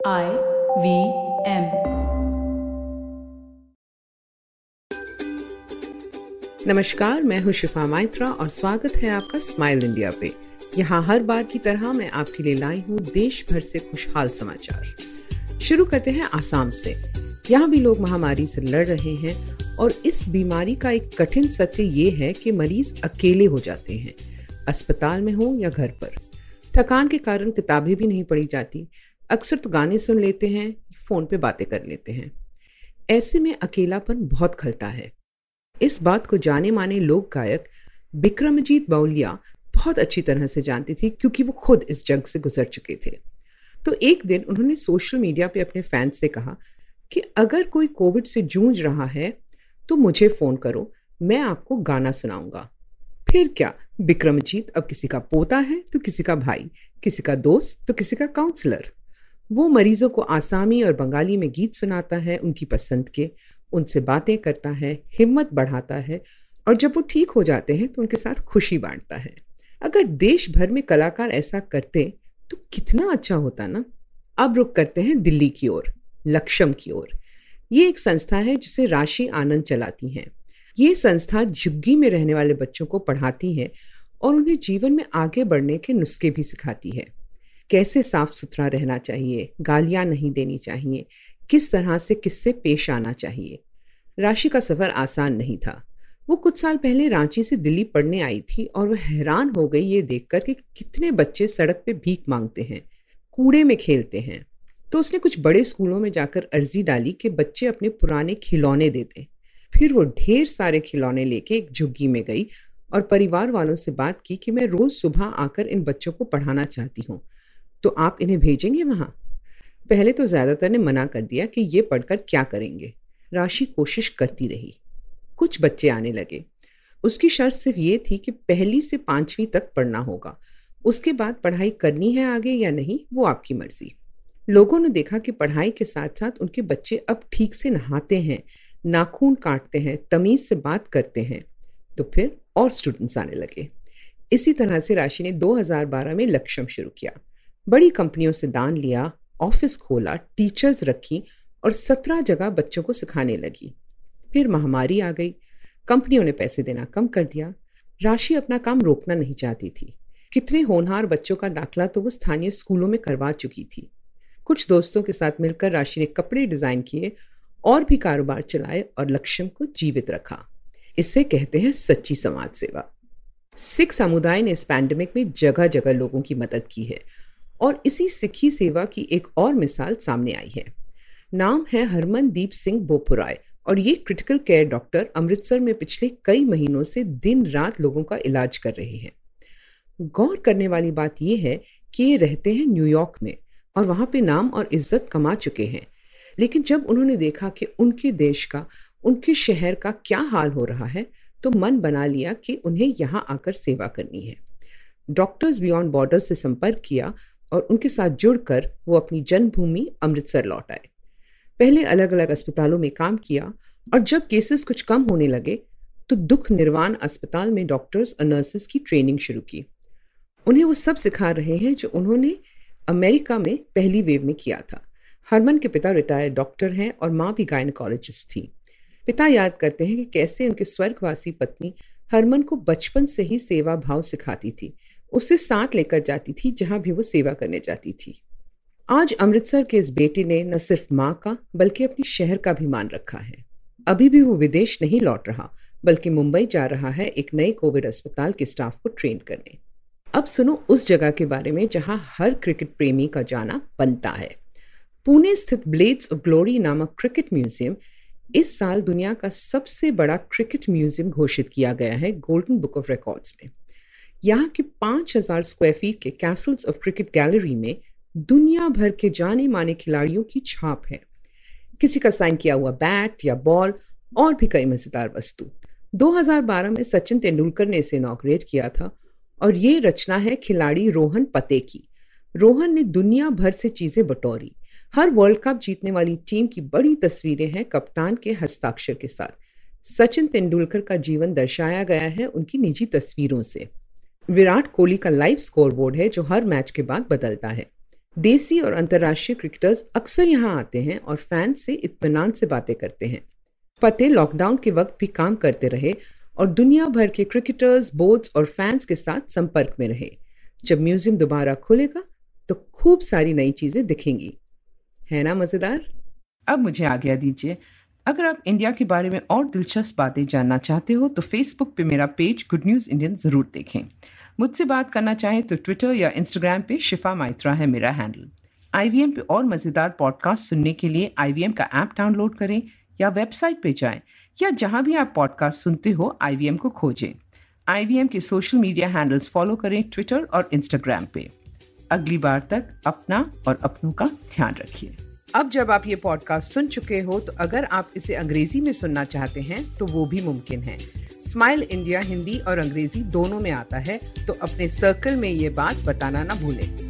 I we M. नमस्कार, मैं हूँ शिफा माइत्रा और स्वागत है आपका स्माइल इंडिया पे। यहाँ हर बार की तरह मैं आपके लिए लाई हूँ देश भर से खुशहाल समाचार। शुरू करते हैं आसाम से। यहाँ भी लोग महामारी से लड़ रहे हैं और इस बीमारी का एक कठिन सत्य ये है कि मरीज़ अकेले हो जाते हैं, अस्पताल में हो या घर पर। थकान के कारण किताबें भी नहीं पढ़ी जाती अक्सर तो गाने सुन लेते हैं, फ़ोन पे बातें कर लेते हैं। ऐसे में अकेलापन बहुत खलता है। इस बात को जाने माने लोक गायक विक्रमजीत बाउलिया बहुत अच्छी तरह से जानती थी क्योंकि वो खुद इस जंग से गुजर चुके थे। तो एक दिन उन्होंने सोशल मीडिया पे अपने फैंस से कहा कि अगर कोई कोविड से जूझ रहा है तो मुझे फ़ोन करो, मैं आपको गाना सुनाऊँगा। फिर क्या? विक्रमजीत अब किसी का पोता है तो किसी का भाई, किसी का दोस्त तो किसी का काउंसलर। वो मरीजों को आसामी और बंगाली में गीत सुनाता है, उनकी पसंद के, उनसे बातें करता है, हिम्मत बढ़ाता है और जब वो ठीक हो जाते हैं तो उनके साथ खुशी बांटता है। अगर देश भर में कलाकार ऐसा करते तो कितना अच्छा होता ना। अब रुक करते हैं दिल्ली की ओर, लक्षम की ओर। ये एक संस्था है जिसे राशि आनंद चलाती हैं। ये संस्था झुग्गी में रहने वाले बच्चों को पढ़ाती है और उन्हें जीवन में आगे बढ़ने के नुस्खे भी सिखाती है। कैसे साफ़ सुथरा रहना चाहिए? गालियाँ नहीं देनी चाहिए। किस तरह से किससे पेश आना चाहिए? राशि का सफ़र आसान नहीं था। वो कुछ साल पहले रांची से दिल्ली पढ़ने आई थी और वह हैरान हो गई ये देखकर कि कितने बच्चे सड़क पे भीख मांगते हैं, कूड़े में खेलते हैं। तो उसने कुछ बड़े स्कूलों में जाकर अर्जी डाली कि बच्चे अपने पुराने खिलौने देते। फिर वो ढेर सारे खिलौने लेके एक झुग्गी में गई और परिवार वालों से बात की कि मैं रोज सुबह आकर इन बच्चों को पढ़ाना चाहती हूँ। तो आप इन्हें भेजेंगे वहाँ? पहले तो ज़्यादातर ने मना कर दिया कि ये पढ़कर क्या करेंगे। राशि कोशिश करती रही। कुछ बच्चे आने लगे। उसकी शर्त सिर्फ़ ये थी कि पहली से पांचवी तक पढ़ना होगा। उसके बाद पढ़ाई करनी है आगे या नहीं, वो आपकी मर्ज़ी। लोगों ने देखा कि पढ़ाई के साथ साथ उनके बच्चे अब ठीक से नहाते हैं, नाखून काटते हैं, तमीज से बात करते हैं। तो फिर और स्टूडेंट्स आने लगे। इसी तरह से राशि ने 2012 में लक्ष्यम शुरू किया। बड़ी कंपनियों से दान लिया, ऑफ़िस खोला, टीचर्स रखी और सत्रह जगह बच्चों को सिखाने लगी। फिर महामारी आ गई। कंपनियों ने पैसे देना कम कर दिया। राशि अपना काम रोकना नहीं चाहती थी। कितने होनहार बच्चों का दाखला तो वो स्थानीय स्कूलों में करवा चुकी थी। कुछ दोस्तों के साथ मिलकर राशि ने कपड़े डिज़ाइन किए और भी कारोबार चलाए और लक्ष्यम को जीवित रखा। इसे कहते हैं सच्ची समाज सेवा सिख समुदाय ने इस पैंडमिक में जगह जगह लोगों की मदद की है। और इसी सिखी सेवा की एक और मिसाल सामने आई है। नाम है हरमनदीप सिंह बोपुराय और ये क्रिटिकल केयर डॉक्टर अमृतसर में पिछले कई महीनों से दिन रात लोगों का इलाज कर रहे हैं। गौर करने वाली बात यह है कि ये रहते हैं न्यूयॉर्क में और वहाँ पे नाम और इज़्ज़त कमा चुके हैं। लेकिन जब उन्होंने देखा कि उनके देश का, उनके शहर का क्या हाल हो रहा है तो मन बना लिया कि उन्हें यहाँ आकर सेवा करनी है। डॉक्टर्स बियॉन्ड बॉर्डर से संपर्क किया और उनके साथ जुड़कर वो अपनी जन्मभूमि अमृतसर लौट आए। पहले अलग अलग अस्पतालों में काम किया और जब केसेस कुछ कम होने लगे तो दुख निर्वाण अस्पताल में डॉक्टर्स और नर्सेस की ट्रेनिंग शुरू की। उन्हें वो सब सिखा रहे हैं जो उन्होंने अमेरिका में पहली वेव में किया था। हरमन के पिता रिटायर्ड डॉक्टर हैं और माँ भी गायनकोलॉजिस्ट थी। पिता याद करते हैं कि कैसे उनके स्वर्गवासी पत्नी हरमन को बचपन से ही सेवा भाव सिखाती थी। उसे साथ लेकर जाती थी, जहाँ भी वो सेवा करने जाती थी। आज अमृतसर के इस बेटे ने न सिर्फ़ माँ का, बल्कि अपने शहर का भी मान रखा है। अभी भी वो विदेश नहीं लौट रहा, बल्कि मुंबई जा रहा है एक नए कोविड अस्पताल के स्टाफ को ट्रेन करने। अब सुनो उस जगह के बारे में, जहाँ हर क्रिकेट प्रेमी का जाना बनता है। पुणे स्थित ब्लेड्स ऑफ़ ग्लोरी नामक क्रिकेट म्यूज़ियम, इस साल दुनिया का सबसे बड़ा क्रिकेट म्यूज़ियम घोषित किया गया है गोल्डन बुक ऑफ़ रिकॉर्ड्स में। यहाँ के पाँच हज़ार स्क्वायर फीट के कैसल्स ऑफ़ क्रिकेट गैलरी में दुनिया भर के जाने माने खिलाड़ियों की छाप है। किसी का साइन किया हुआ बैट या बॉल और भी कई मज़ेदार वस्तु। 2012 में सचिन तेंदुलकर ने इसे इनाग्रेट किया था और ये रचना है खिलाड़ी रोहन पते की। रोहन ने दुनिया भर से चीज़ें बटोरी। हर वर्ल्ड कप जीतने वाली टीम की बड़ी तस्वीरें हैं कप्तान के हस्ताक्षर के साथ। सचिन तेंदुलकर का जीवन दर्शाया गया है उनकी निजी तस्वीरों से। विराट कोहली का लाइव स्कोर बोर्ड है, जो हर मैच के बाद बदलता है। देसी और अंतर्राष्ट्रीय क्रिकेटर्स अक्सर यहाँ आते हैं और फैंस से इतमान से बातें करते हैं। पते लॉकडाउन के वक्त भी काम करते रहे और दुनिया भर के क्रिकेटर्स बोर्ड्स और फैंस के साथ संपर्क में रहे। जब म्यूज़ियम दोबारा खुलेगा तो खूब सारी नई चीज़ें दिखेंगी। है ना, मज़ेदार? अब मुझे आज्ञा दीजिए, अगर आप इंडिया के बारे में और दिलचस्प बातें जानना चाहते हो तो फेसबुक पे मेरा पेज गुड न्यूज़ इंडियन ज़रूर देखें। मुझसे बात करना चाहें तो ट्विटर या इंस्टाग्राम पे शिफा माइत्रा है मेरा हैंडल आई पे और मज़ेदार पॉडकास्ट सुनने के लिए आई का ऐप डाउनलोड करें या वेबसाइट पे जाएँ या जहाँ भी आप पॉडकास्ट सुनते हो आई को खोजें. आई के सोशल मीडिया हैंडल्स फॉलो करें ट्विटर और इंस्टाग्राम पे. अगली बार तक अपना और अपनों का ध्यान रखिए। अब जब आप ये पॉडकास्ट सुन चुके हो तो अगर आप इसे अंग्रेज़ी में सुनना चाहते हैं तो वो भी मुमकिन है। स्माइल इंडिया हिंदी और अंग्रेज़ी दोनों में आता है तो अपने सर्कल में ये बात बताना ना भूलें।